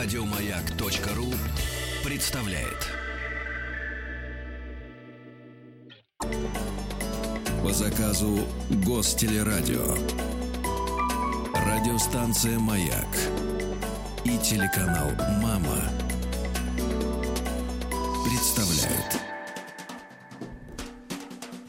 Радиомаяк.ру представляет. По заказу Гостелерадио. Радиостанция «Маяк» и телеканал «Мама» представляют.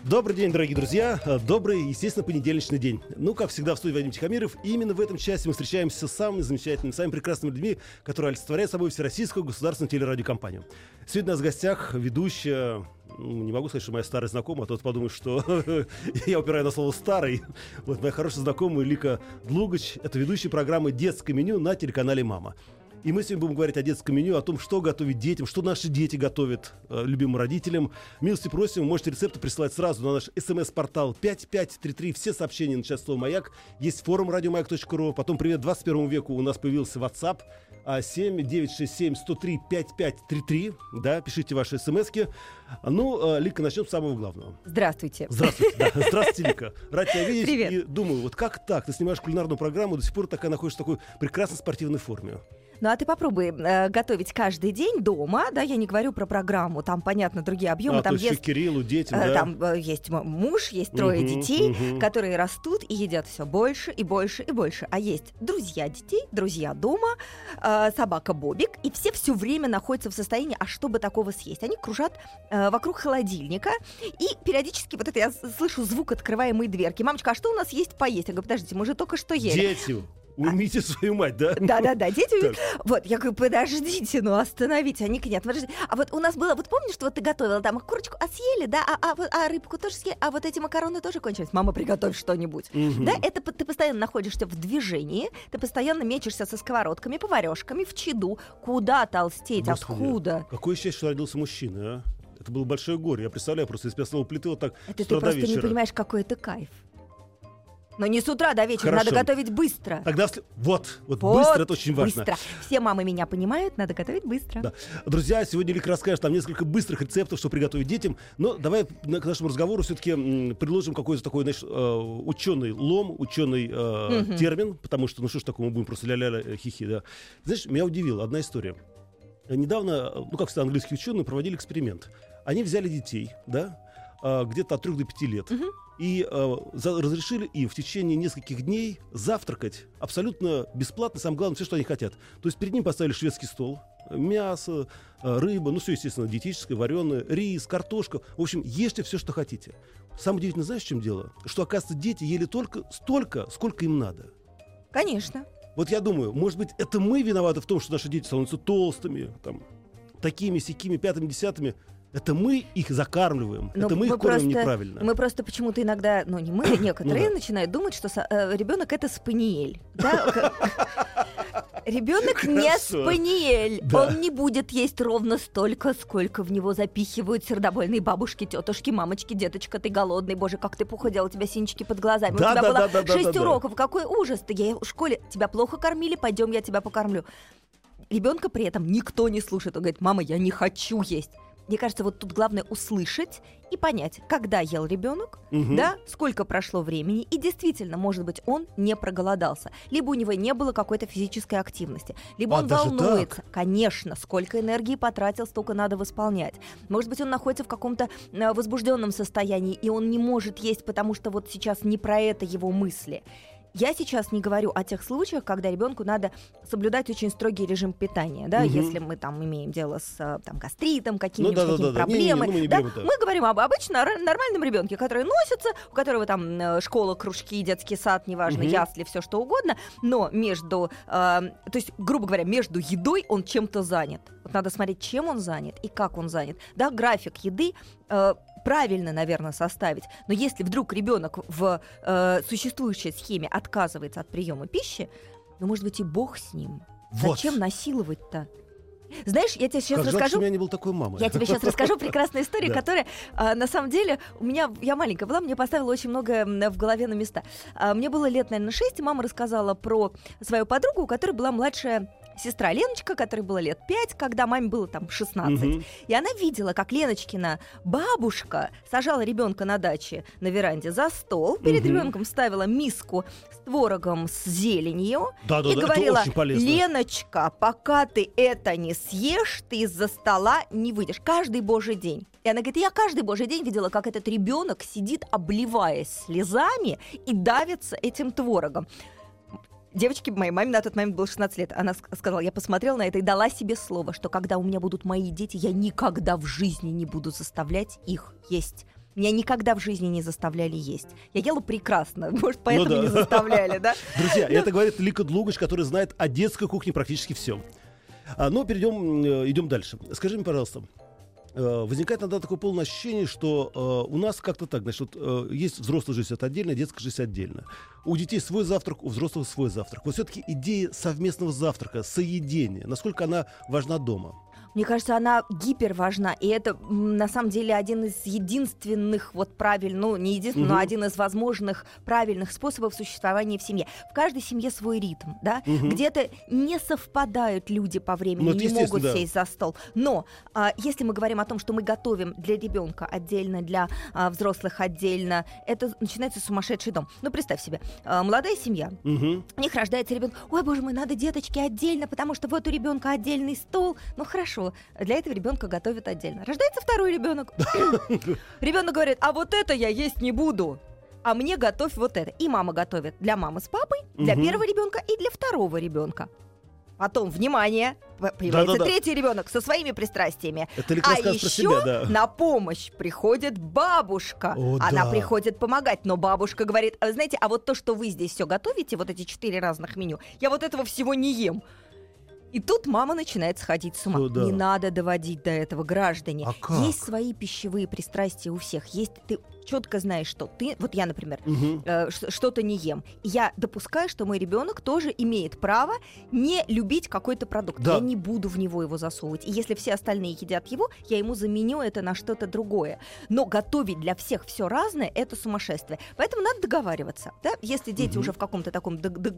Добрый день, дорогие друзья. Добрый, естественно, понедельничный день. Ну, как всегда, в студии Вадим Тихомиров. Именно в этом часе мы встречаемся с самыми замечательными, самыми прекрасными людьми, которые олицетворяют собой Всероссийскую государственную телерадиокомпанию. Сегодня у нас в гостях ведущая ну, не могу сказать, что моя старая знакомая, а тот подумает, что я упираю на слово «старый». Вот моя хорошая знакомая Лика Длугач, это ведущая программы «Детское меню» на телеканале «Мама». И мы сегодня будем говорить о детском меню, о том, что готовить детям, что наши дети готовят э, любимым родителям. Милости просим, можете рецепты присылать сразу на наш смс-портал 5533. Все сообщения на час слово «Маяк». Есть форум радиомаяк.ру. Потом «Привет 21 веку» у нас появился WhatsApp. 7 967 103 5533. Да, пишите ваши смски. Ну, э, Лика, начнем с самого главного. Здравствуйте. Здравствуйте, да. Здравствуйте, Лика. Рад тебя видеть. Привет. И думаю, вот как так? Ты снимаешь кулинарную программу, до сих пор такая находишься в такой прекрасной спортивной форме. Ну а ты попробуй э, готовить каждый день дома, да, я не говорю про программу, там, понятно, другие объемы, а, там то есть есть... Кириллу, детям, э, да? Там э, есть муж, есть трое Мгм, детей, мгм. которые растут и едят все больше и больше и больше. А есть друзья детей, друзья дома, э, собака Бобик, и все все время находятся в состоянии, а что бы такого съесть? Они кружат э, вокруг холодильника, и периодически вот это я слышу звук открываемой дверки. Мамочка, а что у нас есть поесть? Я говорю, подождите, мы же только что ели. Дети, уймите свою мать, да? Да, да, да, дети. Так. Вот, я говорю, подождите, ну остановите. Они нет, подождите. А вот у нас было, вот помнишь, что вот ты готовила там курочку, а съели, да, а, а, а рыбку тоже съели, а вот эти макароны тоже кончились. Мама, приготовь что-нибудь. Мгм. Да, это ты постоянно находишься в движении, ты постоянно мечешься со сковородками, поварешками, в чаду. Куда толстеть, Господи, откуда? Какое счастье, что родился мужчина, а? Это было большое горе. Я представляю, просто если бы я снова плиты вот так Это ты просто не вечера. понимаешь, какой это кайф. Но не с утра до вечера, Хорошо. надо готовить быстро. Тогда вслед- вот, вот, Вот, быстро это очень важно. Быстро. Все мамы меня понимают, надо готовить быстро. Да. Друзья, сегодня Лик расскажет нам несколько быстрых рецептов, что приготовить детям. Но давай к нашему разговору все-таки предложим какой-то такой, знаешь, ученый лом, ученый Мгм. термин, потому что, ну что ж такое, мы будем просто ля-ля э, хихи, да. Знаешь, меня удивила одна история. Э, Недавно, э, ну как всегда, английские ученые проводили эксперимент. Они взяли детей, да, э, где-то от 3 до 5 лет, Мгм. и э, за- разрешили им в течение нескольких дней завтракать абсолютно бесплатно, самое главное, все, что они хотят. То есть перед ним поставили шведский стол, э, мясо, э, рыба, ну все, естественно, диетическое, вареное, рис, картошка. В общем, ешьте все, что хотите. Самое удивительное, знаешь, в чем дело? Что, оказывается, дети ели только столько, сколько им надо. Конечно. Вот я думаю, может быть, это мы виноваты в том, что наши дети становятся толстыми, там, такими, сякими, пятыми, десятыми. Это мы их закармливаем. Но это мы их кормим просто- неправильно. Мы просто почему-то иногда, ну не мы, некоторые Ну да. начинают думать, что ребенок это спаниель. Ребенок не спаниель. Да. Он не будет есть ровно столько, сколько в него запихивают сердобольные бабушки, тетушки, мамочки, деточка, ты голодный, боже, как ты похудел, у тебя синички под глазами, Да, у тебя да, было да, да, да, шесть да, да. уроков, какой ужас, ты я в школе тебя плохо кормили, пойдем я тебя покормлю. Ребенка при этом никто не слушает, он говорит, мама, я не хочу есть. Мне кажется, вот тут главное услышать и понять, когда ел ребенок, Мгм. да, сколько прошло времени, и действительно, может быть, он не проголодался, либо у него не было какой-то физической активности, либо А, он волнуется. Конечно, сколько энергии потратил, столько надо восполнять. Может быть, он находится в каком-то э, возбужденном состоянии, и он не может есть, потому что вот сейчас не про это его мысли. Я сейчас не говорю о тех случаях, когда ребенку надо соблюдать очень строгий режим питания, да, Мгм. если мы там имеем дело с э, там, гастритом, какими-нибудь да, да, какими да, да. Проблемами. ну мы не да, берем это. мы говорим об обычно нормальном ребенке, который носится, у которого там э, школа, кружки, детский сад, неважно, Мгм. ясли, все что угодно, но между, э, то есть, грубо говоря, между едой он чем-то занят. Вот надо смотреть, чем он занят и как он занят. Да, график еды э, правильно, наверное, составить. Но если вдруг ребенок в э, существующей схеме отказывается от приема пищи, ну, может быть, и бог с ним. Вот. Зачем насиловать-то? Знаешь, я тебе сейчас как жалко, что расскажу. у меня не было такой мамы. Я тебе сейчас расскажу прекрасную историю, Да. которая, а, на самом деле, у меня, я маленькая была, мне поставила очень много в голове на места. А, мне было лет, наверное, 6, и мама рассказала про свою подругу, у которой была младшая сестра Леночка, которой было лет 5, когда маме было там 16. Мгм. И она видела, как Леночкина бабушка сажала ребенка на даче на веранде за стол, перед Мгм. ребенком ставила миску с творогом с зеленью Да, да, и да, говорила. Леночка, пока ты это не съешь, ты из-за стола не выйдешь. Каждый божий день. И она говорит, я каждый божий день видела, как этот ребенок сидит, обливаясь слезами и давится этим творогом. Девочке, моей маме на тот момент было 16 лет. Она ск- сказала, я посмотрела на это и дала себе слово, что когда у меня будут мои дети, я никогда в жизни не буду заставлять их есть. Меня никогда в жизни не заставляли есть. Я ела прекрасно, может, поэтому да. не заставляли, да? Друзья, это говорит Лика Длугач, который знает о детской кухне практически все. А, но перейдем, э, идем дальше. Скажи мне, пожалуйста, возникает иногда такое полное ощущение, что э, у нас как-то так, значит, вот, э, есть взрослая жизнь это отдельно, детская жизнь отдельно. У детей свой завтрак, у взрослых свой завтрак. Вот все-таки идея совместного завтрака, соединения, насколько она важна дома? Мне кажется, она гипер важна, и это на самом деле один из единственных вот правильных, ну не единственный, но Мгм. один из возможных правильных способов существования в семье. В каждой семье свой ритм, да, Мгм. где-то не совпадают люди по времени, Ну, не могут да. сесть за стол. Но а, если мы говорим о том, что мы готовим для ребенка отдельно, для а, взрослых отдельно, это начинается сумасшедший дом. Ну представь себе, а, молодая семья, Мгм. у них рождается ребенок. Ой, боже мой, надо деточки отдельно, потому что вот у ребенка отдельный стол. Ну хорошо, для этого ребенка готовят отдельно. Рождается второй ребенок. Ребенок говорит: а вот это я есть не буду. А мне готовь вот это. И мама готовит для мамы с папой, для Мгм. первого ребенка и для второго ребенка. Потом, внимание, появляется Да-да-да. третий ребенок со своими пристрастиями. Это А еще себя, да. на помощь приходит бабушка. О, Она да. приходит помогать, но бабушка говорит, «А знаете, а вот то, что вы здесь все готовите, вот эти четыре разных меню, я вот этого всего не ем. И тут мама начинает сходить с ума. О, да. Не надо доводить до этого граждане. А как? Есть свои пищевые пристрастия у всех. Есть ты четко знаешь, что ты, вот я, например, Мгм. э, что-то не ем. Я допускаю, что мой ребенок тоже имеет право не любить какой-то продукт. Да. Я не буду в него его засовывать. И если все остальные едят его, я ему заменю это на что-то другое. Но готовить для всех все разное это сумасшествие. Поэтому надо договариваться. Да? Если дети Мгм. уже в каком-то таком дог- Дога-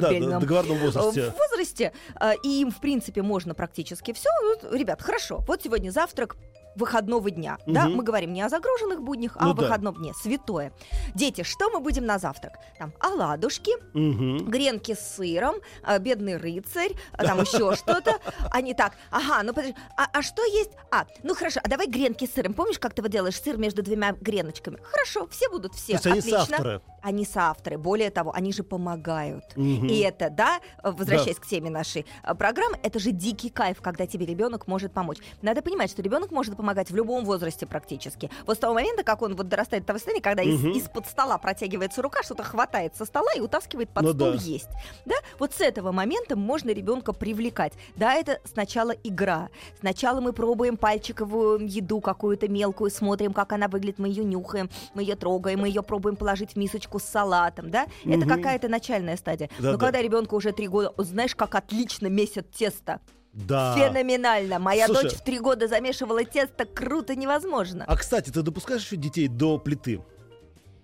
да, в договорном возрасте. э, возрасте, э, и им, в принципе, можно практически все. Ребят, хорошо, вот сегодня завтрак выходного дня. Да, Мгм. мы говорим не о загруженных буднях, а Ну о да. выходном дне. Святое. Дети, что мы будем на завтрак? Там оладушки, Мгм. гренки с сыром, а, бедный рыцарь, а, там еще что-то. Они так, ага, ну подожди, а, а что есть? А, ну хорошо, а давай гренки с сыром. Помнишь, как ты вот делаешь сыр между двумя греночками? Хорошо, все будут То все. есть они Отлично. соавторы. Они соавторы. Более того, они же помогают. И это, да, э, возвращаясь к теме нашей э, программы, это же дикий кайф, когда тебе ребенок может помочь. Надо понимать, что ребенок может помогать в любом возрасте практически. Вот с того момента, как он вот дорастает до того состояния, когда из, Мгм. из-под стола протягивается рука, что-то хватает со стола и утаскивает под Ну стол да. есть. Да? Вот с этого момента можно ребенка привлекать. Да, это сначала игра. Сначала мы пробуем пальчиковую еду какую-то мелкую, смотрим, как она выглядит, мы ее нюхаем, мы ее трогаем, мы ее пробуем положить в мисочку с салатом, да? Это Мгм. какая-то начальная стадия. Да-да. Но когда ребенку уже три года, знаешь, как отлично месят тесто. Да. Феноменально. Моя Слушай. дочь в три года замешивала тесто, круто невозможно. А кстати, ты допускаешь еще детей до плиты?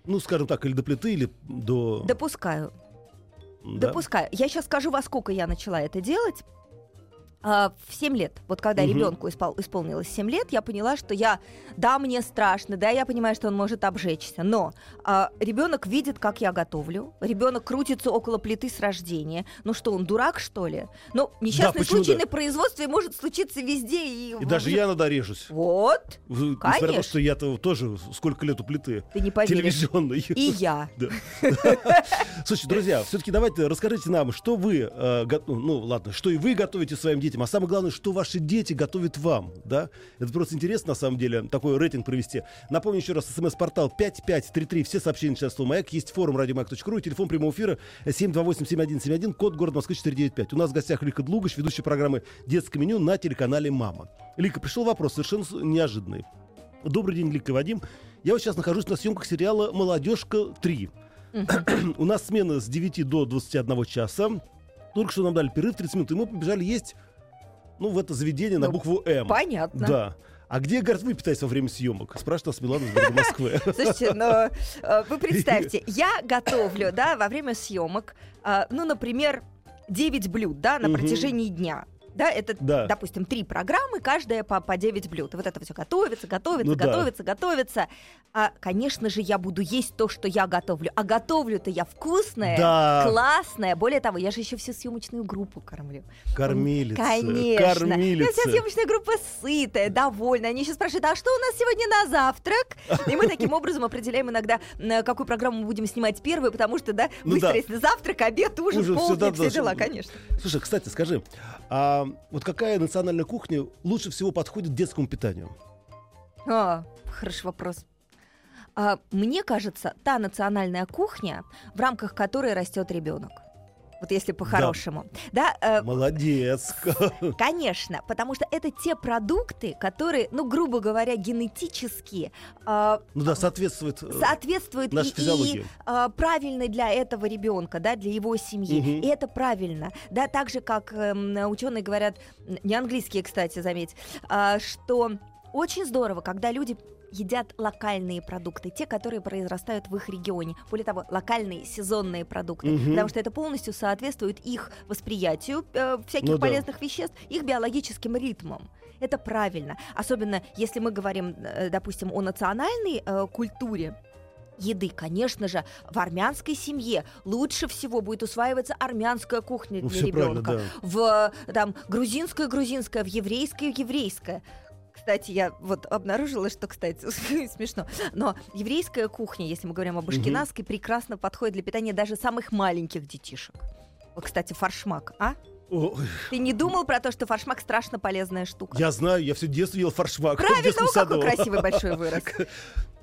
Ну, скажем так, или до плиты, или до... Допускаю. Да? Допускаю. Я сейчас скажу, во сколько я начала это делать. А, в 7 лет, вот когда Мгм. ребенку исполнилось 7 лет, я поняла, что я, да, мне страшно, да, я понимаю, что он может обжечься, но ребенок видит, как я готовлю, ребенок крутится около плиты с рождения. Ну что, он дурак, что ли? Ну, несчастный почему случай да? на производстве может случиться везде. И, И даже я иногда режусь. Вот, В- Несмотря на то, Конечно. что я-то тоже сколько лет у плиты. ты не поверишь. Телевизионной. И я. Да. Слушайте, друзья, все-таки давайте расскажите нам, что вы, э, ну, ну ладно, что и вы готовите своим детям, а самое главное, что ваши дети готовят вам, да? Это просто интересно, на самом деле, такой рейтинг провести. Напомню еще раз, смс-портал 5533, все сообщения сейчас слово «Маяк», есть форум радиомаяк.ру, телефон прямого эфира 728-7171, код город Москвы 495. У нас в гостях Лика Длугач, ведущая программы «Детское меню» на телеканале «Мама». Лика, пришел вопрос совершенно неожиданный. Добрый день, Лика и Вадим. Я вот сейчас нахожусь на съемках сериала «Молодежка 3». У нас смена с 9 до 21 часа. Только что нам дали перерыв 30 минут, и мы побежали есть, ну, в это заведение на Ну, букву «М». Понятно. Да. А где, говорит, вы питаетесь во время съемок? Спрашивает нас Милана из Москвы. Слушайте, но э, вы представьте, я готовлю, да, во время съемок, э, ну, например, 9 блюд, да, на протяжении дня. Да, это, Да. допустим, три программы, каждая по, по 9 блюд. И вот это все готовится, готовится, Ну да. готовится, готовится. А, конечно же, я буду есть то, что я готовлю. А готовлю-то я вкусное, Да. классное. Более того, я же еще всю съемочную группу кормлю. Кормилица. Конечно. Кормилица. Вся съемочная группа сытая, довольная. Они еще спрашивают, а что у нас сегодня на завтрак? И мы таким образом определяем иногда, какую программу мы будем снимать первую, потому что, да, Ну да. выстроить завтрак, обед, ужин, Ужин, всё, полдник, да, все дела, конечно. Слушай, кстати, скажи, а вот какая национальная кухня лучше всего подходит детскому питанию? А, хороший вопрос. А, мне кажется, та национальная кухня, в рамках которой растет ребенок. Вот если по-хорошему. Да, э, Молодец. Конечно, потому что это те продукты, которые, ну, грубо говоря, генетически а, Ну да, соответствует э, соответствуют нашей и, и, физиологии. а, правильной для этого ребенка, да, для его семьи. Мгм. И это правильно. Да, так же, как ученые говорят, не английские, кстати, заметь, а, что очень здорово, когда люди едят локальные продукты, те, которые произрастают в их регионе. Более того, локальные сезонные продукты, Мгм. потому что это полностью соответствует их восприятию э, всяких Ну да. полезных веществ, их биологическим ритмам. Это правильно. Особенно если мы говорим, э, допустим, о национальной э, культуре, еды, конечно же, в армянской семье лучше всего будет усваиваться армянская кухня Ну, для ребенка. да. В там грузинская грузинская, в еврейская еврейская. Кстати, я вот обнаружила, что, кстати, смешно, но еврейская кухня, если мы говорим об ашкеназской, прекрасно подходит для питания даже самых маленьких детишек. Вот, кстати, фаршмак, а? Ой, Ты не думал про то, что фаршмак страшно полезная штука? Я знаю, я все детство ел фаршмак. в Правильно, о, какой красивый большой вырос.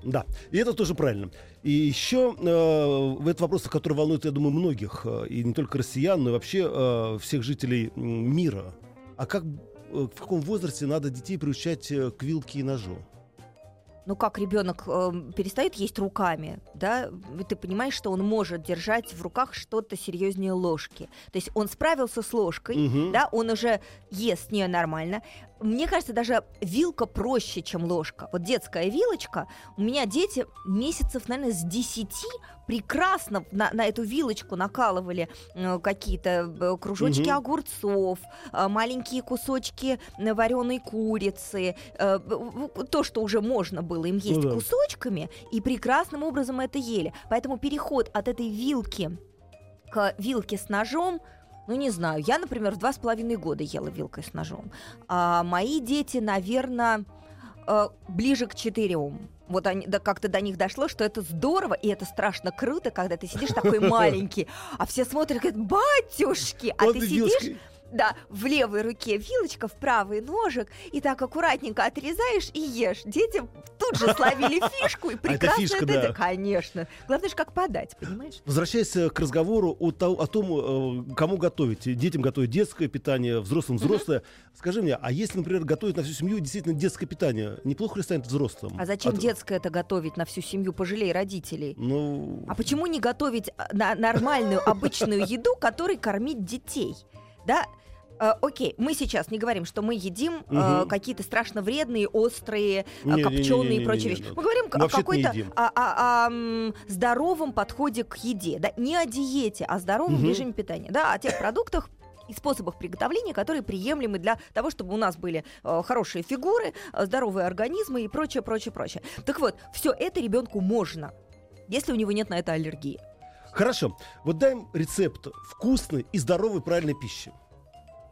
Да, и это тоже правильно. И еще э, это вопрос, который волнует, я думаю, многих, э, и не только россиян, но и вообще э, всех жителей мира. А как, в каком возрасте надо детей приучать э, к вилке и ножу? Ну как ребенок э, перестает есть руками, да? И Ты понимаешь, что он может держать в руках что-то серьезнее ложки. То есть он справился с ложкой, Мгм. да, он уже ест с нее нормально. Мне кажется, даже вилка проще, чем ложка. Вот детская вилочка, у меня дети месяцев, наверное, с 10 прекрасно на, на эту вилочку накалывали э, какие-то э, кружочки Мгм. огурцов, э, маленькие кусочки вареной курицы, э, то, что уже можно было им есть Ну да. кусочками, и прекрасным образом это ели. Поэтому переход от этой вилки к вилке с ножом, ну не знаю, я, например, в два с половиной года ела вилкой с ножом, а мои дети, наверное, ближе к четырем. Вот они, да, как-то до них дошло, что это здорово, и это страшно круто, когда ты сидишь такой маленький, а все смотрят и говорят, батюшки, а ты сидишь. Да, в левой руке вилочка, в правый ножик, и так аккуратненько отрезаешь и ешь. Дети тут же словили фишку и А это прекрасно фишка, это- да. Конечно. Главное же, как подать, понимаешь? Возвращаясь э, к разговору о, то- о том, э, кому готовить. Детям готовить детское питание, взрослым взрослое. Скажи мне, а если, например, готовить на всю семью действительно детское питание, неплохо ли станет взрослым? А зачем От- детское это готовить на всю семью? Пожалей родителей. Ну, А почему не готовить а, на- нормальную, обычную еду, которой кормить детей? Да? Э, окей, мы сейчас не говорим, что мы едим э, какие-то страшно вредные, острые, э, Не-не-не-не-не-не-не. копченые и прочие вещи. Мы говорим о не какой-то а- а, м, здоровом подходе к еде. Да? Не о диете, а о здоровом Мгм. режиме питания. Да? О тех продуктах, и способах приготовления, которые приемлемы для того, чтобы у нас были э, хорошие фигуры, э, здоровые организмы и прочее, прочее, прочее. Так вот, все это ребенку можно, если у него нет на это аллергии. Хорошо. Вот дай им рецепт вкусной и здоровой правильной пищи.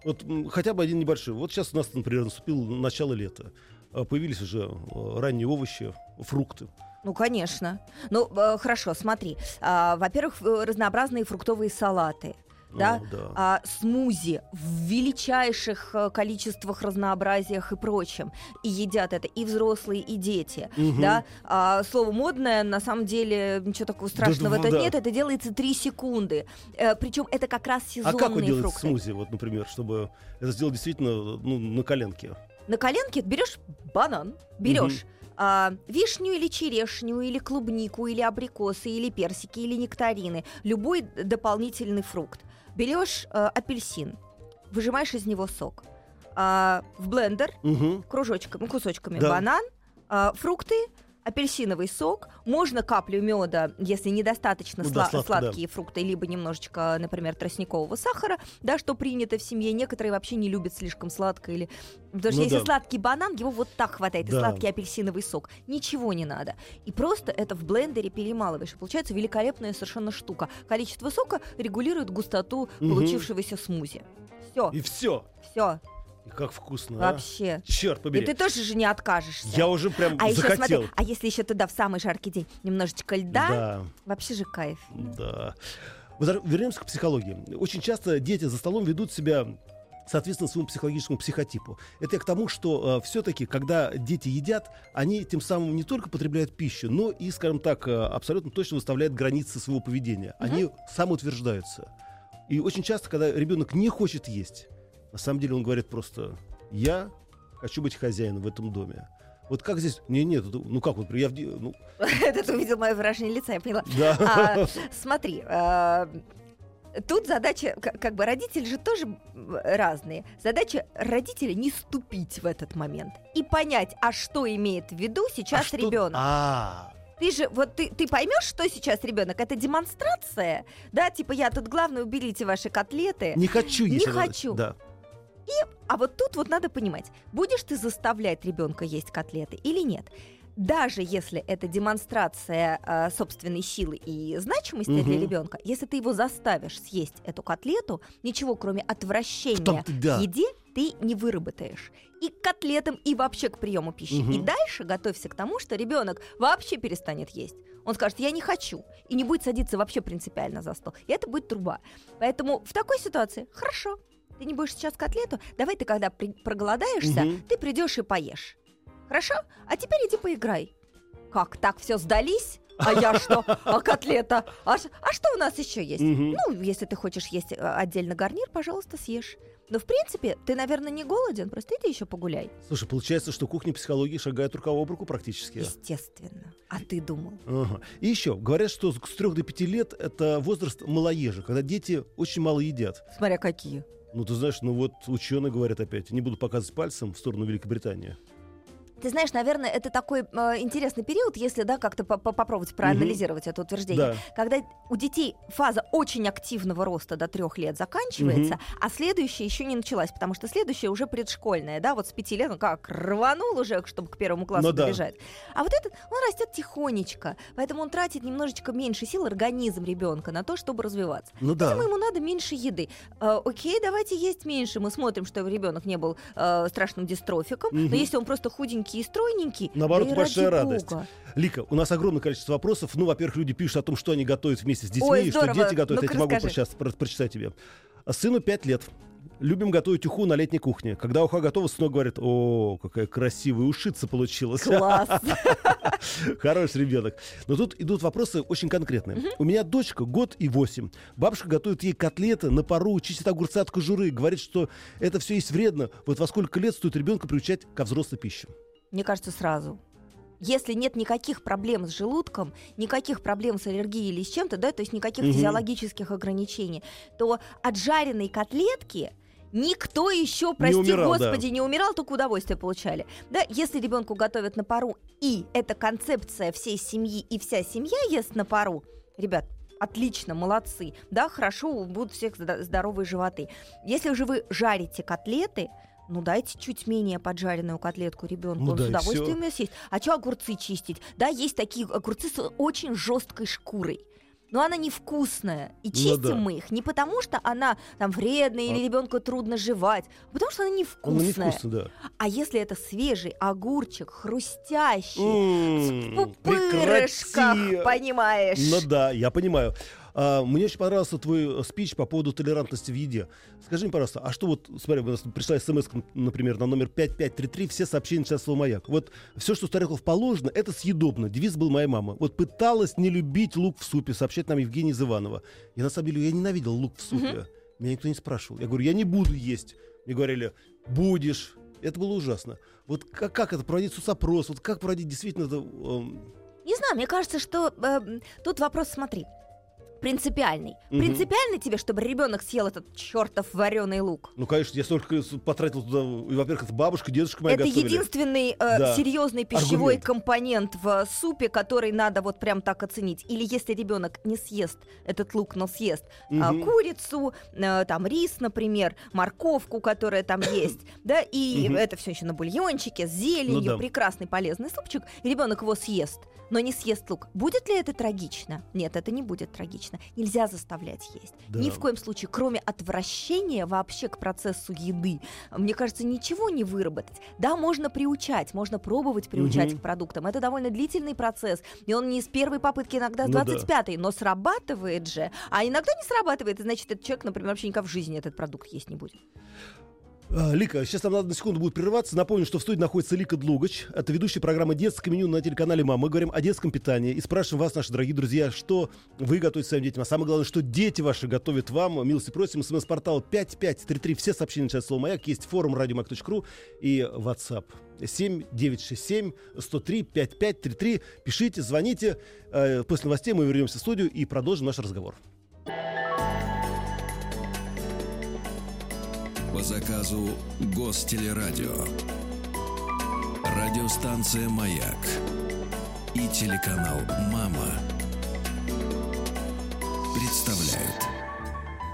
Вот хотя бы один небольшой. Вот сейчас у нас, например, наступило начало лета. А Появились уже э, ранние овощи, фрукты. Ну, конечно. Ну, э, хорошо, смотри. А, во-первых, э, разнообразные фруктовые салаты. Да? Ну, да. а, смузи в величайших э, количествах, разнообразиях и прочем. И едят это и взрослые, и дети. Мгм. Да? А, слово модное, на самом деле, ничего такого страшного да, это да. нет. Это делается 3 секунды. причем это как раз А сезонные как вы делаете фрукты. смузи, вот, например, чтобы это сделать действительно ну, на коленке? На коленке берешь банан, берешь а, вишню или черешню, или клубнику, или абрикосы, или персики, или нектарины, любой дополнительный фрукт. Берешь а, апельсин, выжимаешь из него сок. А, в блендер Мгм. кружочками, кусочками Да. банан, а, фрукты, апельсиновый сок, можно каплю меда, если недостаточно Ну да, сла- сладко, сладкие фрукты, либо немножечко, например, тростникового сахара, да, что принято в семье. Некоторые вообще не любят слишком сладкое или потому что Ну если да. сладкий банан, его вот так хватает, и Да. сладкий апельсиновый сок, ничего не надо. И просто это в блендере перемалываешь, и получается великолепная совершенно штука. Количество сока регулирует густоту Мгм. получившегося смузи. Все, И все. все, И как вкусно, а? вообще. Черт И побери. ты тоже же не откажешься. Я уже прям А еще захотел. смотри, а если еще туда в самый жаркий день немножечко льда, Да, вообще же кайф. да. Вернемся к психологии. Очень часто дети за столом ведут себя соответственно своему психологическому психотипу. Это я к тому, что все-таки, когда дети едят, они тем самым не только потребляют пищу, но и, скажем так, э, абсолютно точно выставляют границы своего поведения. Они самоутверждаются. И очень часто, когда ребенок не хочет есть, на самом деле он говорит просто: "Я хочу быть хозяином в этом доме". Вот как здесь? Не, нет, ну как вот, я в ну, Это ты увидел мое выражение лица, я поняла. да. А, смотри, а, тут задача, как бы родители же тоже разные. Задача родителя не ступить в этот момент и понять, а что имеет в виду сейчас А что- ребенок. А, Ты же, вот ты, ты поймешь, что сейчас ребенок? Это демонстрация, да, типа я тут главное уберите ваши котлеты. не хочу Не хочу. Да. А вот тут вот надо понимать, будешь ты заставлять ребенка есть котлеты или нет. Даже если это демонстрация э, собственной силы и значимости для Мгм. ребенка, если ты его заставишь съесть эту котлету, ничего кроме отвращения том-то да. к еде ты не выработаешь. И к котлетам, и вообще к приему пищи. Мгм. И дальше готовься к тому, что ребенок вообще перестанет есть. Он скажет, я не хочу, и не будет садиться вообще принципиально за стол. И это будет труба. Поэтому в такой ситуации хорошо. Ты не будешь сейчас котлету, давай ты, когда при- проголодаешься, Мгм. ты придешь и поешь. Хорошо? А теперь иди поиграй. Как, так все сдались? А я что? А котлета? А, а что у нас еще есть? Мгм. Ну, если ты хочешь есть э, отдельно гарнир, пожалуйста, съешь. Но, в принципе, ты, наверное, не голоден, просто иди еще погуляй. Слушай, получается, что кухня психологии шагает рука об руку практически. Естественно. А ты думал? Ага. И еще, говорят, что с 3 до 5 лет это возраст малоежа, когда дети очень мало едят. Смотря какие. Ну, ты знаешь, ну вот ученые говорят опять, не буду показывать пальцем в сторону Великобритании. Ты знаешь, наверное, это такой э, интересный период, если, да, как-то по- по- попробовать проанализировать это утверждение. Да. Когда у детей фаза очень активного роста до трех лет заканчивается, а следующая еще не началась, потому что следующая уже предшкольная, да, вот с пяти лет он как рванул уже, чтобы к первому классу Ну да. А вот этот, он растет тихонечко, поэтому он тратит немножечко меньше сил, организм ребенка, на то, чтобы развиваться. Ну да. Поэтому ему надо меньше еды. Э, окей, давайте есть меньше. Мы смотрим, что ребенок не был э, страшным дистрофиком. Мгм. Но если он просто худенький и стройненький, Наоборот, да и большая радость. бога. Лика, у нас огромное количество вопросов. Ну, во-первых, люди пишут о том, что они готовят вместе с детьми, Ой, и что дети готовят. Я Ну-ка, тебе могу сейчас про- прочитать тебе. Сыну 5 лет. Любим готовить уху на летней кухне. Когда уха готова, сынок говорит, о, какая красивая ушица получилась. Класс. Хороший ребенок. Но тут идут вопросы очень конкретные. У меня дочка год и восемь. Бабушка готовит ей котлеты на пару, чистит огурцы от кожуры, говорит, что это все есть вредно. Вот во сколько лет стоит ребенка приучать ко взрослой пище? Мне кажется, сразу. Если нет никаких проблем с желудком, никаких проблем с аллергией или с чем-то, да, то есть никаких Мгм. физиологических ограничений, то от жареной котлетки никто еще, прости умирал, да. господи, не умирал, только удовольствие получали. Да, если ребенку готовят на пару, и эта концепция всей семьи, и вся семья ест на пару, ребят, отлично, молодцы, да, хорошо, будут всех здо- здоровые животы. Если же вы жарите котлеты, ну дайте чуть менее поджаренную котлетку ребенку, Ну он да, с удовольствием ее съесть. А что огурцы чистить? Да, есть такие огурцы с очень жесткой шкурой. Но она невкусная. И Ну чистим да. мы их не потому, что она там вредная или А- ребенку трудно жевать, а потому что она Он невкусная. невкусно, да. А если это свежий огурчик, хрустящий, М, в пупырышках, прекрати. понимаешь? Ну да, я понимаю. А, мне очень понравился твой э, спич по поводу толерантности в еде. Скажи мне, пожалуйста, а что вот, смотри, у нас пришла смс, например, на номер 5533, все сообщения сейчас слово «Маяк». Вот все, что Старехов положено, это съедобно. Девиз был моей мамы. Вот пыталась не любить лук в супе, сообщает нам Евгения из Иванова. И на самом деле я ненавидел лук в супе. Меня никто не спрашивал. Я говорю, я не буду есть. Мне говорили, будешь. Это было ужасно. Вот как, как это проводить соцопрос? Вот как проводить действительно это... эм, Не знаю, мне кажется, что э, тут вопрос, смотри. Принципиальный. Мгм. Принципиально тебе, чтобы ребенок съел этот чертов вареный лук. Ну, конечно, я столько потратил туда. Во-первых, это бабушка, дедушка мои Это готовили. единственный э, Да. серьезный пищевой Аргумент. компонент в супе, который надо вот прям так оценить. Или если ребенок не съест этот лук, но съест а, Мгм. курицу, э, там рис, например, морковку, которая там есть, да, и Мгм. это все еще на бульончике с зеленью, Ну да. прекрасный полезный супчик, ребенок его съест, но не съест лук. Будет ли это трагично? Нет, это не будет трагично. Нельзя заставлять есть. Да. Ни в коем случае, кроме отвращения вообще к процессу еды, мне кажется, ничего не выработать. Да, можно приучать, можно пробовать приучать Мгм. к продуктам. Это довольно длительный процесс, и он не с первой попытки, иногда с Ну да. 25-й, но срабатывает же. А иногда не срабатывает, и значит, этот человек, например, вообще никогда в жизни этот продукт есть не будет. А, Лика, сейчас нам надо на секунду будет прерываться. Напомню, что в студии находится Лика Длугач. Это ведущая программы «Детское меню» на телеканале «Мама». Мы говорим о детском питании и спрашиваем вас, наши дорогие друзья, что вы готовите своим детям. А самое главное, что дети ваши готовят вам. Милости просим. СМС-портал 5533. Все сообщения начинают слово «Маяк». Есть форум радиомаяк.ру и WhatsApp. 7967 103 5533. Пишите, звоните. Э, После новостей мы вернемся в студию и продолжим наш разговор. По заказу Гостелерадио. Радиостанция «Маяк» и телеканал «Мама» представляют.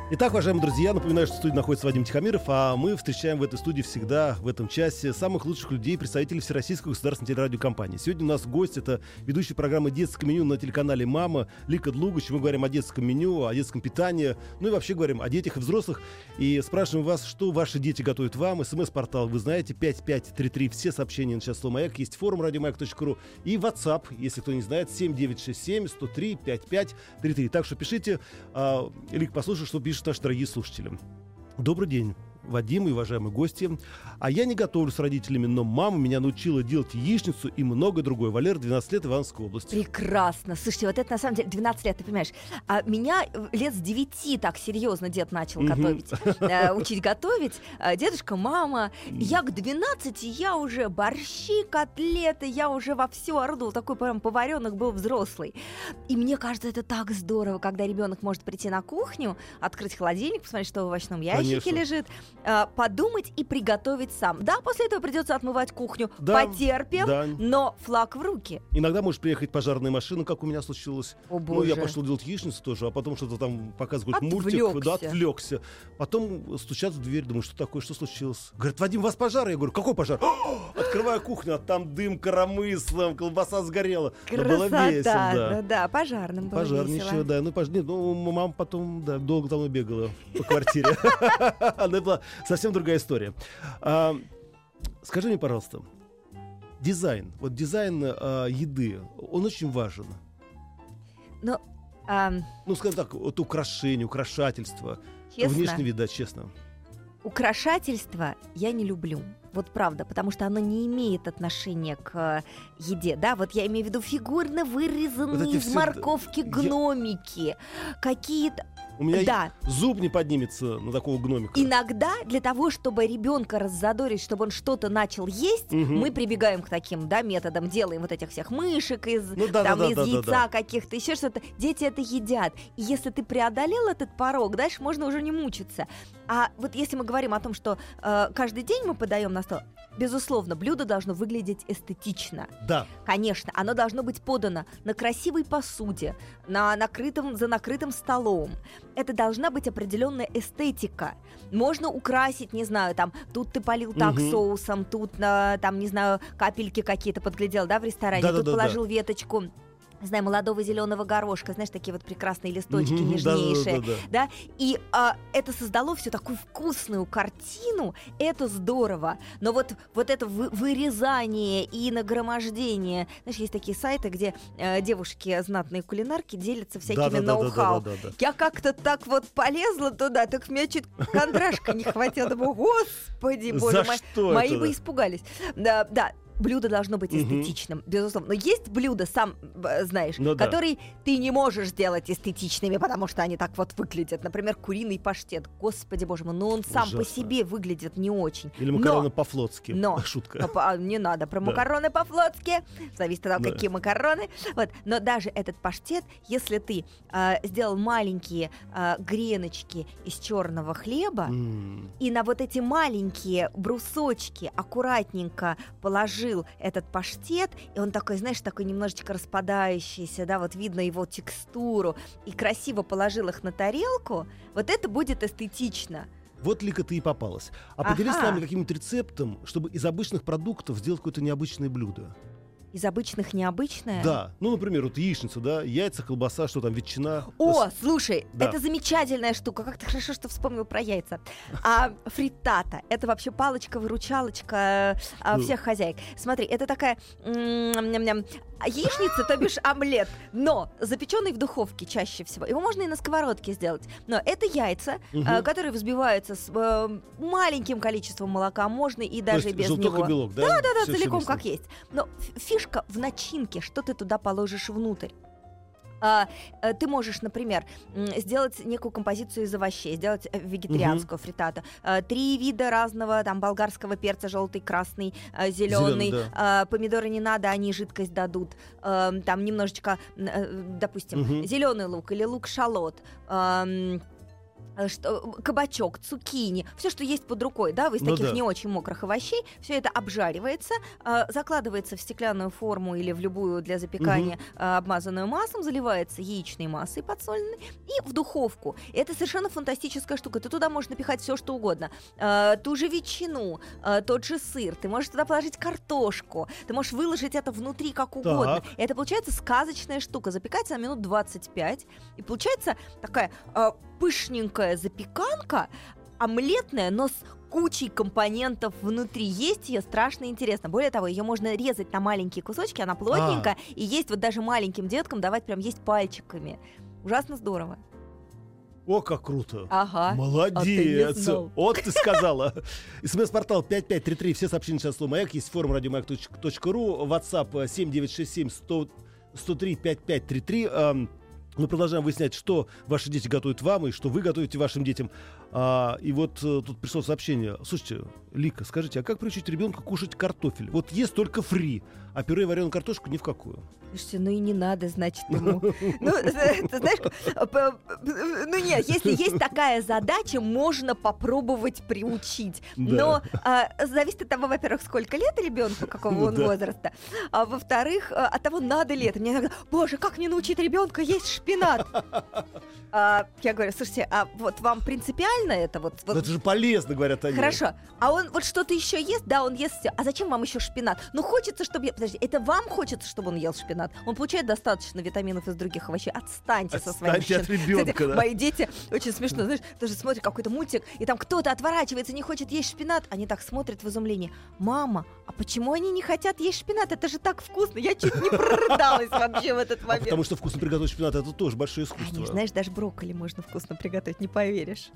Итак, уважаемые друзья, напоминаю, что в студии находится Вадим Тихомиров, а мы встречаем в этой студии всегда, в этом часе, самых лучших людей, представителей Всероссийской государственной телерадиокомпании. Сегодня у нас гость, это ведущий программы «Детское меню» на телеканале «Мама» Лика Длугач. Мы говорим о детском меню, о детском питании, ну и вообще говорим о детях и взрослых. И спрашиваем вас, что ваши дети готовят вам. СМС-портал, вы знаете, 5533. Все сообщения на час «Маяк». Есть форум радиомаяк.ру и WhatsApp, если кто не знает, 7967 103 5533. Так что пишите. А, Лик, послушай, что пишут наши дорогие слушатели. Добрый день. Вадим и уважаемые гости. А я не готовлю с родителями, но мама меня научила делать яичницу и многое другое. Валера, 12 лет, Ивановская область. Прекрасно. Слушайте, вот это на самом деле 12 лет, ты понимаешь. А меня э, лет с 9 так серьезно дед начал готовить, э, учить готовить. А, Дедушка, мама. Я к 12 я уже борщи, котлеты, я уже во все орудовал. Такой прям поваренок был взрослый. И мне кажется, это так здорово, когда ребенок может прийти на кухню, открыть холодильник, посмотреть, что в овощном ящике Конечно. лежит, а, подумать и приготовить сам. Да, после этого придется отмывать кухню. Да, Потерпим, да. но флаг в руки. Иногда может приехать пожарная машина, как у меня случилось. О, Ну, я боже. пошел делать яичницу тоже, а потом что-то там показывают мультик. Да, Отвлекся. отвлекся. Потом стучат в дверь, думаю, что такое, что случилось? Говорят, Вадим, у вас пожар? Я говорю, какой пожар? Открываю кухню, а там дым коромыслом, колбаса сгорела. Но было Красота, весело, да. да, да, пожарным было Пожар, весело. да. Ну, пож... Нет, ну, мама потом, да, долго там бегала по квартире. Она была совсем другая история. А, Скажи мне, пожалуйста, дизайн, вот дизайн а, еды, он очень важен. Ну, ам, Ну, скажем так, вот украшение, украшательство, честно, внешний вид, да, честно. украшательство я не люблю. Вот правда, потому что оно не имеет отношения к э, еде, да, вот я имею в виду фигурно вырезанные Вот из все- морковки я- гномики, какие-то, У меня да, зуб не поднимется на такого гномика. иногда для того, чтобы ребенка раззадорить, чтобы он что-то начал есть, Мгм. мы прибегаем к таким, да, методам, делаем вот этих всех мышек из Ну да, там да, да, из да, да, яйца да. каких-то, еще что-то. Дети это едят. И если ты преодолел этот порог, дальше можно уже не мучиться. А вот если мы говорим о том, что э, каждый день мы подаем на стол, безусловно, блюдо должно выглядеть эстетично. Да, Конечно, оно должно быть подано на красивой посуде, на накрытом, за накрытым столом. Это должна быть определенная эстетика. Можно украсить, не знаю, там, тут ты полил так Мгм. соусом, тут, на, там, не знаю, капельки какие-то подглядел, да, в ресторане, тут Да-да-да-да. положил веточку не знаю, молодого зеленого горошка, знаешь, такие вот прекрасные листочки, нежнейшие. да-да-да-да. Да, и а, это создало всю такую вкусную картину, это здорово. Но вот, вот это вы- вырезание и нагромождение, знаешь, есть такие сайты, где э, девушки, знатные кулинарки, делятся всякими ноу-хау. Да-да-да-да-да-да. Я как-то так вот полезла туда, так меня чуть кондрашка не хватило. Думаю, господи, боже мой. Мои бы да? испугались. Да, да. Блюдо должно быть эстетичным, безусловно. Но есть блюда, сам знаешь, Ну да. которые ты не можешь сделать эстетичными, потому что они так вот выглядят. Например, куриный паштет. Господи боже мой, ну он сам по Ужасно. себе выглядит не очень. Или Но- макароны по-флотски. но- Шутка. по- а, не надо про Да. макароны по-флотски. Зависит от того, Да. какие макароны. Вот. Но даже этот паштет, если ты а, сделал маленькие а, греночки из черного хлеба, М. и на вот эти маленькие брусочки аккуратненько положил этот паштет, и он такой, знаешь, такой немножечко распадающийся, да, вот видно его текстуру, и красиво положил их на тарелку, вот это будет эстетично. Вот Лика ты и попалась. А поделись с Ага. нами каким-нибудь рецептом, чтобы из обычных продуктов сделать какое-то необычное блюдо. Из обычных необычное. Да. Ну, например, вот яичница, да, яйца, колбаса, что там, ветчина. О, слушай, Да. это замечательная штука. Как ты хорошо, что вспомнил про яйца. А фриттата — это вообще палочка-выручалочка а, Ну. всех хозяек. Смотри, это такая яичница, то бишь омлет, но запеченный в духовке чаще всего. Его можно и на сковородке сделать. Но это яйца, а, которые взбиваются с э, маленьким количеством молока. Можно и даже без него. белок, да? Да, да, всё целиком как есть. Но ф- фишка в начинке, что ты туда положишь внутрь. А, э, ты можешь, например, сделать некую композицию из овощей, сделать э, вегетарианскую фритату. Э, Три вида разного, там, болгарского перца, желтый, красный, зеленый. Зелёный, да. Помидоры не надо, они жидкость дадут. Э, Там немножечко, э, допустим, Мгм. зеленый лук или лук-шалот. э, Что, кабачок, цукини, все, что есть под рукой, да, из Ну таких да. не очень мокрых овощей, все это обжаривается, э, закладывается в стеклянную форму или в любую для запекания э, обмазанную маслом, заливается яичной массой подсоленной и в духовку. И это совершенно фантастическая штука. Ты туда можешь напихать все, что угодно. Э, ту же ветчину, э, тот же сыр, ты можешь туда положить картошку, ты можешь выложить это внутри как угодно. Так. И это получается сказочная штука. Запекается на минут 25. И получается такая э, пышненькая запеканка, омлетная, но с кучей компонентов внутри. Есть ее страшно интересно. Более того, ее можно резать на маленькие кусочки, она плотненькая, и есть вот даже маленьким деткам давать прям есть пальчиками. Ужасно здорово. О, как круто. Ага. Молодец! знал. вот ты сказала. СМС-портал 5533. Все сообщения сейчас слово «Маяк». Есть форум радиомаяк.ру. WhatsApp э, 7967 100 103 5533. Мы продолжаем выяснять, что ваши дети готовят вам и что вы готовите вашим детям. А, и вот э, тут пришло сообщение. Слушайте, Лика, скажите, а как приучить ребенка кушать картофель? Вот ест только фри, а пюре и вареную картошку ни в какую. Слушайте, ну и не надо, значит, ему. Ну, ты знаешь, ну нет, если есть такая задача, можно попробовать приучить. Но а, зависит от того, во-первых, сколько лет ребенку, какого Ну он возраста, а во-вторых, а, от того, надо ли это. Мне иногда, боже, как мне научить ребенка есть шпинат? А, Я говорю, слушайте, а вот вам принципиально это вот? Но это же полезно, говорят они. Хорошо. А он вот что-то еще ест? Да, он ест все. А зачем вам еще шпинат? Ну, хочется, чтобы... Подожди, это вам хочется, чтобы он ел шпинат? Он получает достаточно витаминов из других овощей. Отстаньте, со своим Отстаньте от ребенка, Кстати, да. Мои дети очень смешно, знаешь, тоже смотрят какой-то мультик, и там кто-то отворачивается, не хочет есть шпинат. Они так смотрят в изумлении. Мама, а почему они не хотят есть шпинат? Это же так вкусно. Я чуть не прорыдалась вообще в этот А момент. потому что вкусно приготовить шпинат это тоже большое искусство. Конечно, знаешь, даже брокколи можно вкусно приготовить, не поверишь.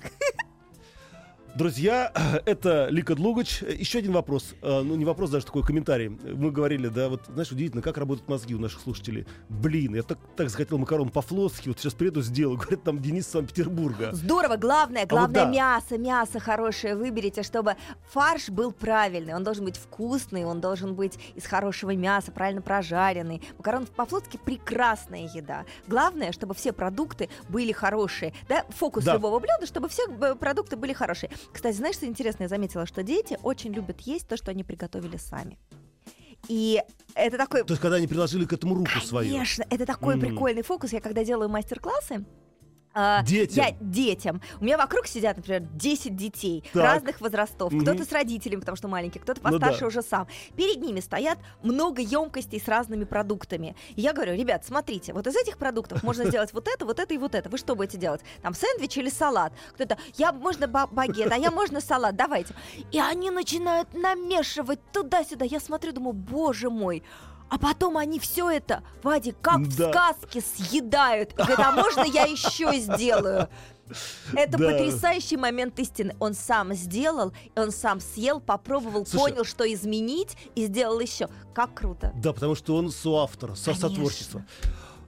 Друзья, это Лика Длугач. Еще один вопрос. Э, Ну, не вопрос, даже такой комментарий. Мы говорили, да, вот, знаешь, удивительно, как работают мозги у наших слушателей. Блин, я так, так захотел макарон по-флотски, вот сейчас приеду, сделаю. Говорит, там Денис из Санкт-Петербурга. Здорово, главное, главное А да. мясо, мясо хорошее выберите, чтобы фарш был правильный, он должен быть вкусный, он должен быть из хорошего мяса, правильно прожаренный. Макарон по-флотски прекрасная еда. Главное, чтобы все продукты были хорошие. Да, фокус Да. любого блюда, чтобы все э, продукты были хорошие. Кстати, знаешь, что интересно? Я заметила, что дети очень любят есть то, что они приготовили сами. И это такой То есть, когда они приложили к этому руку свою. Конечно, это такой М. прикольный фокус. Я когда делаю мастер-классы, а, Детям. Я детям. У меня вокруг сидят, например, 10 детей Так. разных возрастов. Мгм. Кто-то с родителями, потому что маленький, кто-то Ну постарше да. уже сам. Перед ними стоят много емкостей с разными продуктами. И я говорю, ребят, смотрите, вот из этих продуктов можно сделать вот это, вот это и вот это. Вы что будете делать? Там сэндвич или салат? Кто-то, я можно ба- багет, а я можно салат, давайте. И они начинают намешивать туда-сюда. Я смотрю, думаю, боже мой, а потом они все это, Вадик, как в Да. сказке съедают. И говорят, а можно я еще сделаю? Это Да. потрясающий момент истины. Он сам сделал, он сам съел, попробовал, Слушай, понял, что изменить, и сделал еще. Как круто. Да, потому что он соавтор, со сотворчество.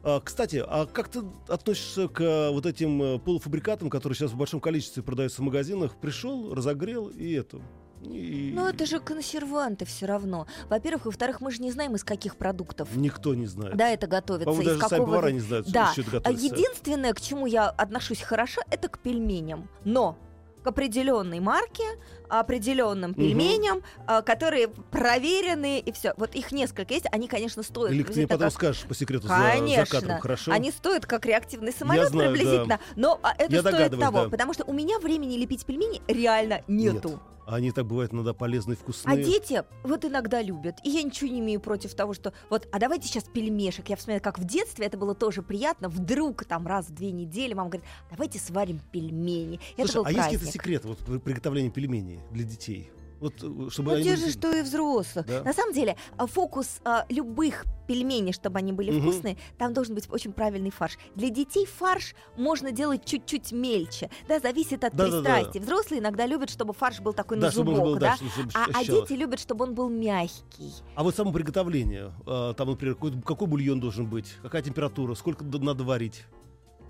А, кстати, а как ты относишься к э, вот этим э, полуфабрикатам, которые сейчас в большом количестве продаются в магазинах? Пришел, разогрел и это. И- Но это же консерванты все равно. Во-первых, во-вторых, мы же не знаем, из каких продуктов. Никто не знает. Да, это готовится. По-моему, из даже сами какого... повара не знают, Да. что это готовится. Единственное, к чему я отношусь хорошо, это к пельменям. Но к определенной марке, определенным пельменям, а, которые проверенные и все. Вот их несколько есть, они, конечно, стоят. Или ты мне потом как- скажешь по секрету за, Конечно. за кадром, хорошо? Они стоят как реактивный самолет знаю, приблизительно, но а, это Я стоит того, да. потому что у меня времени лепить пельмени реально нету. Нет. Они так бывают иногда полезные, вкусные. А дети вот иногда любят. И я ничего не имею против того, что вот, а давайте сейчас пельмешек. Я вспоминаю, как в детстве это было тоже приятно. Вдруг там раз в две недели мама говорит, давайте сварим пельмени. это Слушай, а есть праздник. какие-то секреты вот, при приготовлении пельменей для детей? Вот, э, чтобы Ну, они те были- же, что и взрослых. Да. На самом деле, а, фокус а, любых пельменей, чтобы они были Мгм. вкусные, там должен быть очень правильный фарш. Для детей фарш можно делать чуть-чуть мельче. Да, зависит от Да-да-да. пристрастий. Взрослые иногда любят, чтобы фарш был такой да, на зубок, был, да? да, чтобы А, а дети любят, чтобы он был мягкий. А вот само приготовление, э, там, например, какой, какой бульон должен быть, какая температура, сколько надо варить?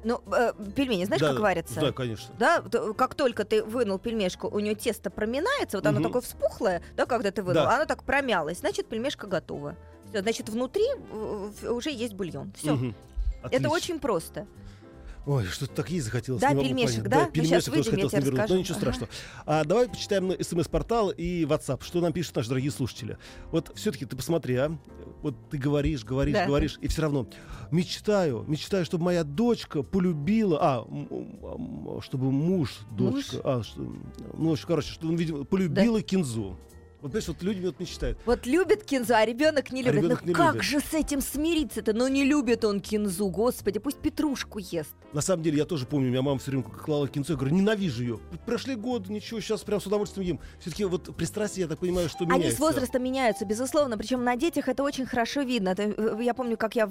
Ну, э, пельмени, знаешь, Да, как варятся? Да, конечно. Да, т- как только ты вынул пельмешку, у нее тесто проминается, вот оно Мгм. такое вспухлое, да, когда ты вынул, Да. оно так промялось, значит, пельмешка готова. Все, значит, внутри э, уже есть бульон. Все. Мгм. Это очень просто. Ой, что-то так есть захотелось. Да, пельмешек, да? Ну, пельмешек тоже хотелось навернуть, но расскажу. ничего Ага. страшного. А давай почитаем на смс-портал и WhatsApp, что нам пишут наши дорогие слушатели. Вот все-таки ты посмотри, а. Вот ты говоришь, говоришь, Да. говоришь, и все равно мечтаю, мечтаю, чтобы моя дочка полюбила, а, чтобы муж, дочка, а, что, ну, короче, что он, видимо, полюбила кинзу. Вот, понимаешь, вот люди вот мечтают. Вот любит кинзу, а ребенок не А любит. ребенок ну не как любит. же с этим смириться-то? Ну не любит он кинзу, господи, пусть петрушку ест. На самом деле, я тоже помню, у меня мама все время клала кинцо, я говорю, ненавижу ее. Прошли годы, ничего, сейчас прям с удовольствием ем. Все-таки вот пристрастие, я так понимаю, что Они меняется. с возрастом меняются, безусловно. Причем на детях это очень хорошо видно. Э, я помню, как я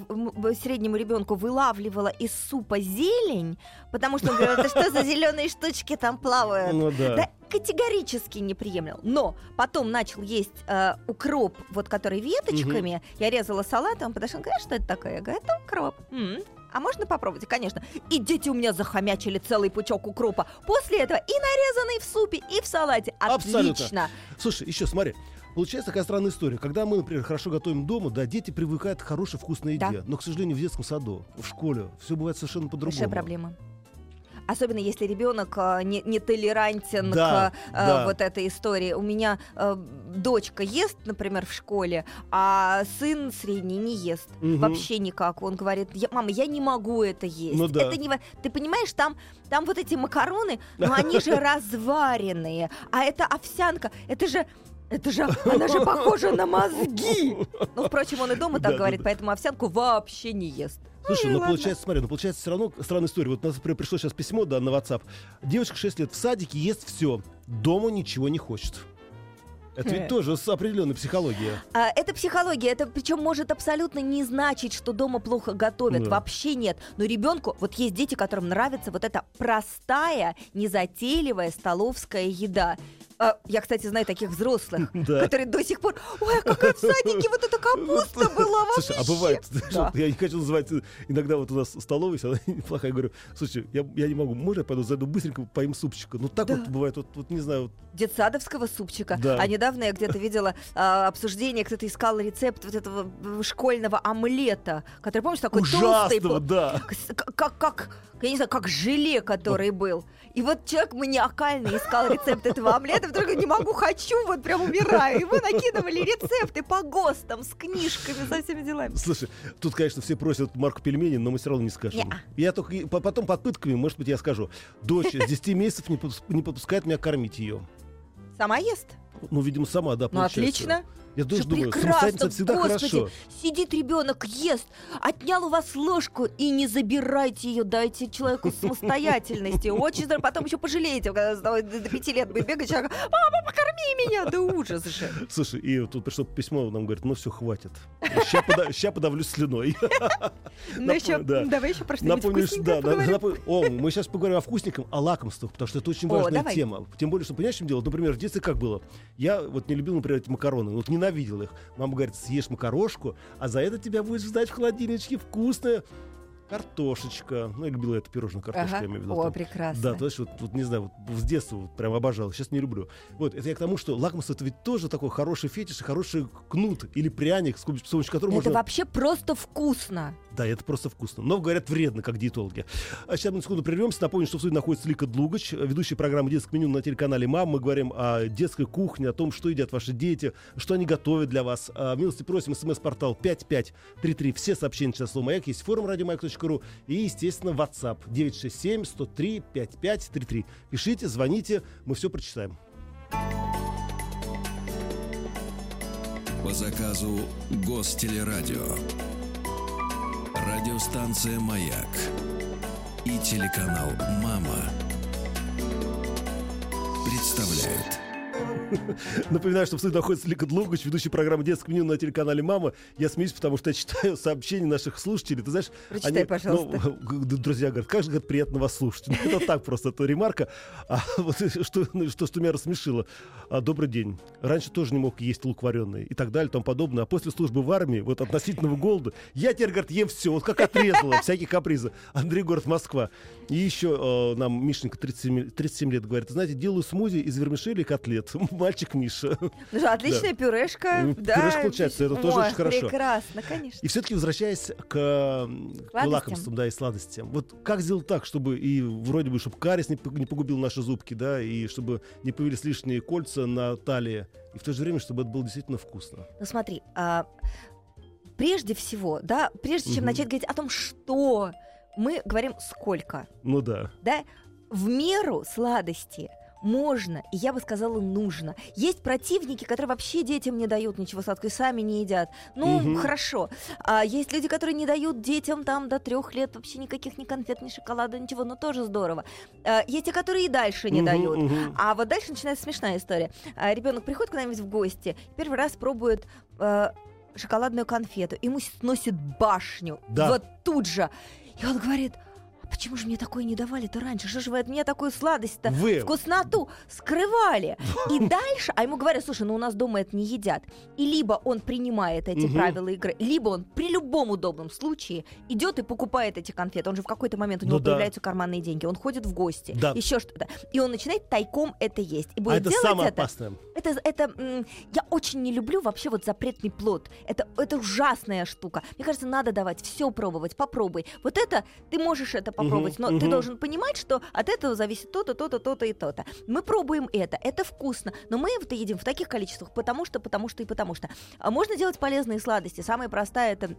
среднему ребенку вылавливала из супа зелень, потому что он говорил, это что за зеленые штучки там плавают? Ну да. Да, категорически не приемлил. Но потом начал есть э, укроп, вот который веточками. Я резала салат, он подошел, говорит, «А что это такое? Я говорю, это укроп. «М, А можно попробовать? Конечно. И дети у меня захомячили целый пучок укропа. После этого и нарезанный в супе, и в салате. Абсолютно. Отлично. Слушай, еще смотри. Получается такая странная история. Когда мы, например, хорошо готовим дома, да, дети привыкают к хорошей вкусной Да. еде. Но, к сожалению, в детском саду, в школе все бывает совершенно по-другому. Большая проблема. Особенно если ребенок а, не, не толерантен Да, к а, да. вот этой истории. У меня а, дочка ест, например, в школе, а сын средний не ест. Мгм. Вообще никак. Он говорит, «Я- мама, я не могу это есть. Ну да. это не... Ты понимаешь, там, там вот эти макароны, но они же разваренные. А это овсянка, это же... Это же, она же похожа на мозги. Ну, впрочем, он и дома так да, говорит, да. поэтому овсянку вообще не ест. Слушай, Ну ну получается, смотри, ну получается все равно странная история. Вот у нас, пришло сейчас письмо, да, на WhatsApp. Девочка 6 лет в садике ест все, дома ничего не хочет. Это ведь Хе. тоже с определенной психологией. А, это психология, это причем может абсолютно не значить, что дома плохо готовят. Да. Вообще нет. Но ребенку, вот есть дети, которым нравится вот эта простая, незатейливая столовская еда. А, я, кстати, знаю таких взрослых, Да. которые до сих пор, ой, а какая в садике вот эта капуста была вообще. Слушай, а бывает, Да. я не хочу называть, иногда вот у нас столовая, она неплохая, я говорю, слушай, я, я не могу, можно я пойду зайду быстренько поем супчика? Ну так Да. вот бывает, вот, вот не знаю, вот, детсадовского супчика. Да. А недавно я где-то видела а, обсуждение, кто-то искал рецепт вот этого школьного омлета, который, помнишь, такой толстый ужасного, был. да. Как, как, я не знаю, как желе, который был. И вот человек маниакально искал рецепт этого омлета, вдруг я не могу, хочу, вот прям умираю. Ему накидывали рецепты по ГОСТам с книжками, со всеми делами. Слушай, тут, конечно, все просят марку пельменей, но мы все равно не скажем. Не-а. Я только и- по- потом под пытками, может быть, я скажу. Дочь с 10 месяцев не, подпус- не подпускает меня кормить ее. Сама ест? Ну, видимо, сама, да, Ну, получается. отлично. Я тоже Же думаю, прекрасно, всегда господи, хорошо. Сидит ребенок, ест, отнял у вас ложку и не забирайте ее, дайте человеку самостоятельности. Очень здорово. Потом еще пожалеете, когда до пяти лет будет бегать, человек, мама, покорми меня, да ужас же. Слушай, и тут пришло письмо, нам говорит, ну все, хватит. Сейчас подавлюсь слюной. Ну еще, да. давай еще про что-нибудь О, мы сейчас поговорим о вкусниках, о лакомствах, потому что это очень важная тема. Тем более, что понимаешь, чем дело? Например, в детстве как было? Я вот не любил, например, эти макароны, вот ненавидел их. Мама говорит, съешь макарошку, а за это тебя будет ждать в холодильничке вкусная картошечка. Ну, я любил это пирожное картошка, Ага. я имею в виду. О, Там- прекрасно. Да, то есть вот, вот не знаю, вот с детства вот прям обожал, сейчас не люблю. Вот, это я к тому, что лакомство это ведь тоже такой хороший фетиш, хороший кнут или пряник, с помощью которого Это можно... вообще просто вкусно. Да, это просто вкусно. Но, говорят, вредно, как диетологи. А сейчас мы на секунду прервемся. Напомню, что в студии находится Лика Длугач, ведущая программы «Детское меню» на телеканале «Мам». Мы говорим о детской кухне, о том, что едят ваши дети, что они готовят для вас. А, милости просим, смс-портал 5533. Все сообщения сейчас слово «Маяк». Есть форум радиомаяк.ру и, естественно, WhatsApp 967 103 5533. Пишите, звоните, мы все прочитаем. По заказу Гостелерадио. Радиостанция «Маяк» и телеканал «Мама» представляют. Напоминаю, что в студии находится Лика Длугач, ведущий программы «Детское меню» на телеканале «Мама». Я смеюсь, потому что я читаю сообщения наших слушателей. Ты знаешь, Прочитай, пожалуйста. ну, г- друзья говорят, как же говорят, приятно вас слушать. Ну, это так просто, это ремарка. А вот что, ну, что, что меня рассмешило. А, добрый день. Раньше тоже не мог есть лук вареный и так далее, и тому подобное. А после службы в армии, вот относительного голода, я теперь, говорит, ем все, вот как отрезала, всякие капризы. Андрей, город Москва. И еще э, нам Мишенька, 37, 37 лет, говорит, знаете, делаю смузи из вермишели и котлет. Мальчик Миша. Ну отличная пюрешка. Ну, да. пюрешка получается, это тоже Ой, очень хорошо. Прекрасно, конечно. И все-таки возвращаясь к, к лакомствам, да, и сладостям. Вот как сделать так, чтобы и вроде бы, чтобы карис не, не погубил наши зубки, да, и чтобы не появились лишние кольца на талии, и в то же время, чтобы это было действительно вкусно. Ну смотри, а, прежде всего, да, прежде чем Мгм. начать говорить о том, что мы говорим сколько, Ну да. да, в меру сладости можно, и я бы сказала, нужно. Есть противники, которые вообще детям не дают ничего сладкого и сами не едят. Ну, Мгм. хорошо. А есть люди, которые не дают детям там до трех лет вообще никаких ни конфет, ни шоколада, ничего, ну тоже здорово. А, есть те, которые и дальше не Мгм, дают. мгм. А вот дальше начинается смешная история. ребенок приходит куда-нибудь в гости, первый раз пробует э, шоколадную конфету, ему сносит башню. Да. Вот тут же. И он говорит, «А почему же мне такое не давали-то раньше? Что же вы от меня такую сладость-то, Вы. вкусноту скрывали? И дальше, а ему говорят, слушай, ну у нас дома это не едят. И либо он принимает эти Мгм. правила игры, либо он при любом удобном случае идет и покупает эти конфеты. Он же в какой-то момент у него Ну да. появляются карманные деньги, он ходит в гости, Да. еще что-то. И он начинает тайком это есть. И А будет это делать самое это. опасное. Это, это я очень не люблю вообще вот запретный плод. Это, это ужасная штука. Мне кажется, надо давать все пробовать, попробуй. Вот это ты можешь это попробовать, Мгм, но ты должен понимать, что от этого зависит то-то, то-то, то-то и то-то. Мы пробуем это, это вкусно, но мы это едим в таких количествах, потому что, потому что и потому что. А можно делать полезные сладости. Самая простая это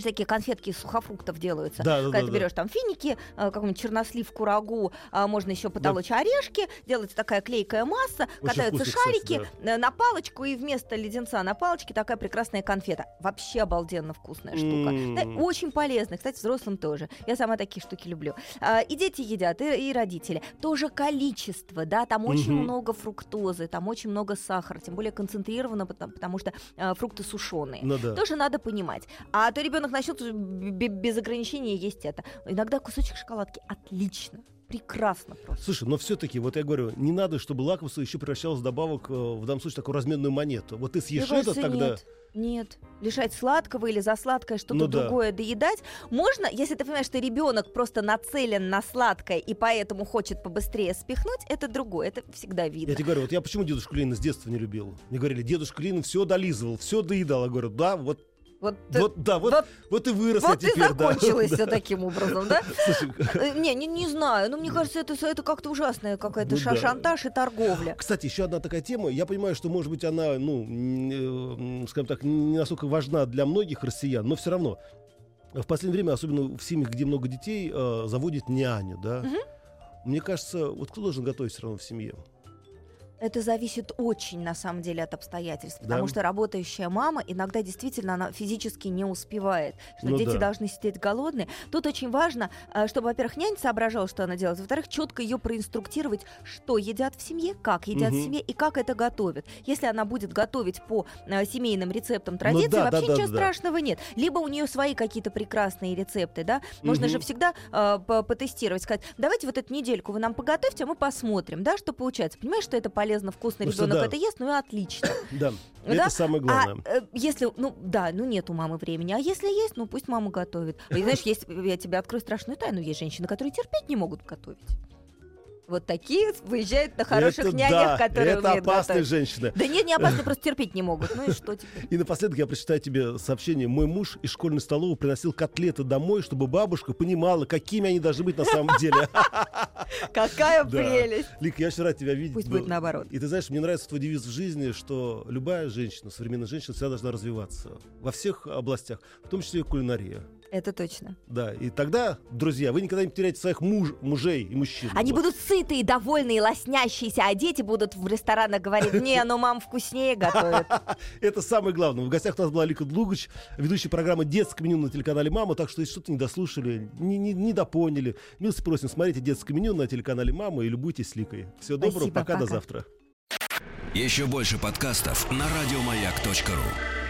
такие конфетки из сухофруктов делаются. Да, да, Когда да, ты да. берешь там финики, э, какой-нибудь чернослив, курагу, а можно еще потолочь орешки, делается такая клейкая масса, Очень катаются вкусно, кстати, шарики э, на палочку, и вместо леденца на палочке такая прекрасная конфета. Вообще обалденно вкусная штука. М. Да, очень полезная, кстати, взрослым тоже. Я сама такие штуки люблю. А, и дети едят, и, и родители. Тоже количество, да, там очень Мгм. много фруктозы, там очень много сахара, тем более концентрированно, потому, потому что э, фрукты сушеные. Ну да. Тоже надо понимать. А то ребенок начнет б- без ограничений есть это. Иногда кусочек шоколадки отлично, прекрасно просто. Слушай, но все-таки, вот я говорю, не надо, чтобы лакомство еще превращалось в добавок, э, в данном случае, такую разменную монету. Вот ты съешь Мне это, тогда... Нет. Нет, лишать сладкого или за сладкое что-то Ну да. другое доедать можно, если ты понимаешь, что ребенок просто нацелен на сладкое и поэтому хочет побыстрее спихнуть, это другое, это всегда видно. Я тебе говорю, вот я почему дедушку Ленина с детства не любил? Мне говорили, дедушка Ленин все долизывал, все доедал. Я говорю, да, вот, Вот, вот, да, вот, вот- вот, и вырос вот я и теперь, да. закончилось Да. все таким образом, да? Слушай, Э, Не, не, не знаю, но мне кажется, это, это как-то ужасная какая-то Ну ша- да. шантаж и торговля. Кстати, еще одна такая тема. Я понимаю, что, может быть, она, ну, э, скажем так, не настолько важна для многих россиян, но все равно. В последнее время, особенно в семьях, где много детей, э, заводит няню, да. Мгм. Мне кажется, вот кто должен готовить все равно в семье? Это зависит очень, на самом деле, от обстоятельств. Да. Потому что работающая мама иногда действительно она физически не успевает. Что Ну дети да. должны сидеть голодные. Тут очень важно, э, чтобы, во-первых, нянь соображала, что она делает. Во-вторых, четко ее проинструктировать, что едят в семье, как едят Мгм. в семье и как это готовят. Если она будет готовить по э, семейным рецептам традиции, Ну да, да, вообще да, ничего да. страшного нет. Либо у нее свои какие-то прекрасные рецепты, да. Можно Мгм. же всегда э, по- потестировать, сказать, давайте вот эту недельку вы нам поготовьте, а мы посмотрим, да, что получается. Понимаешь, что это полезно, вкусно, Ну что, ребенок да. это ест, ну и отлично. Да, Да? это самое главное. А если, ну да, ну нет у мамы времени, а если есть, ну пусть мама готовит. И знаешь, есть, я тебе открою страшную тайну, есть женщины, которые терпеть не могут готовить. Вот такие выезжают на хороших это, нянях, да, которые это умеют опасные готовить. женщины. Да нет, не опасно, просто терпеть не могут. Ну и что теперь? И напоследок я прочитаю тебе сообщение. Мой муж из школьной столовой приносил котлеты домой, чтобы бабушка понимала, какими они должны быть на самом деле. Какая прелесть! Лик, я очень рад тебя видеть. Пусть Ну, будет наоборот. И ты знаешь, мне нравится твой девиз в жизни, что любая женщина, современная женщина всегда должна развиваться во всех областях, в том числе и кулинария. Это точно. Да, и тогда, друзья, вы никогда не потеряете своих муж, мужей и мужчин. Они Вот. будут сытые, довольные, лоснящиеся, а дети будут в ресторанах говорить, не, ну мам вкуснее готовит. Это самое главное. В гостях у нас была Лика Длугач, ведущая программы «Детское меню» на телеканале «Мама». Так что, если что-то не дослушали, не, не, не допоняли, милости просим, смотрите «Детское меню» на телеканале «Мама» и любуйтесь Ликой. Всего доброго, Спасибо, пока, до пока. завтра. Еще больше подкастов на радиомаяк.ру.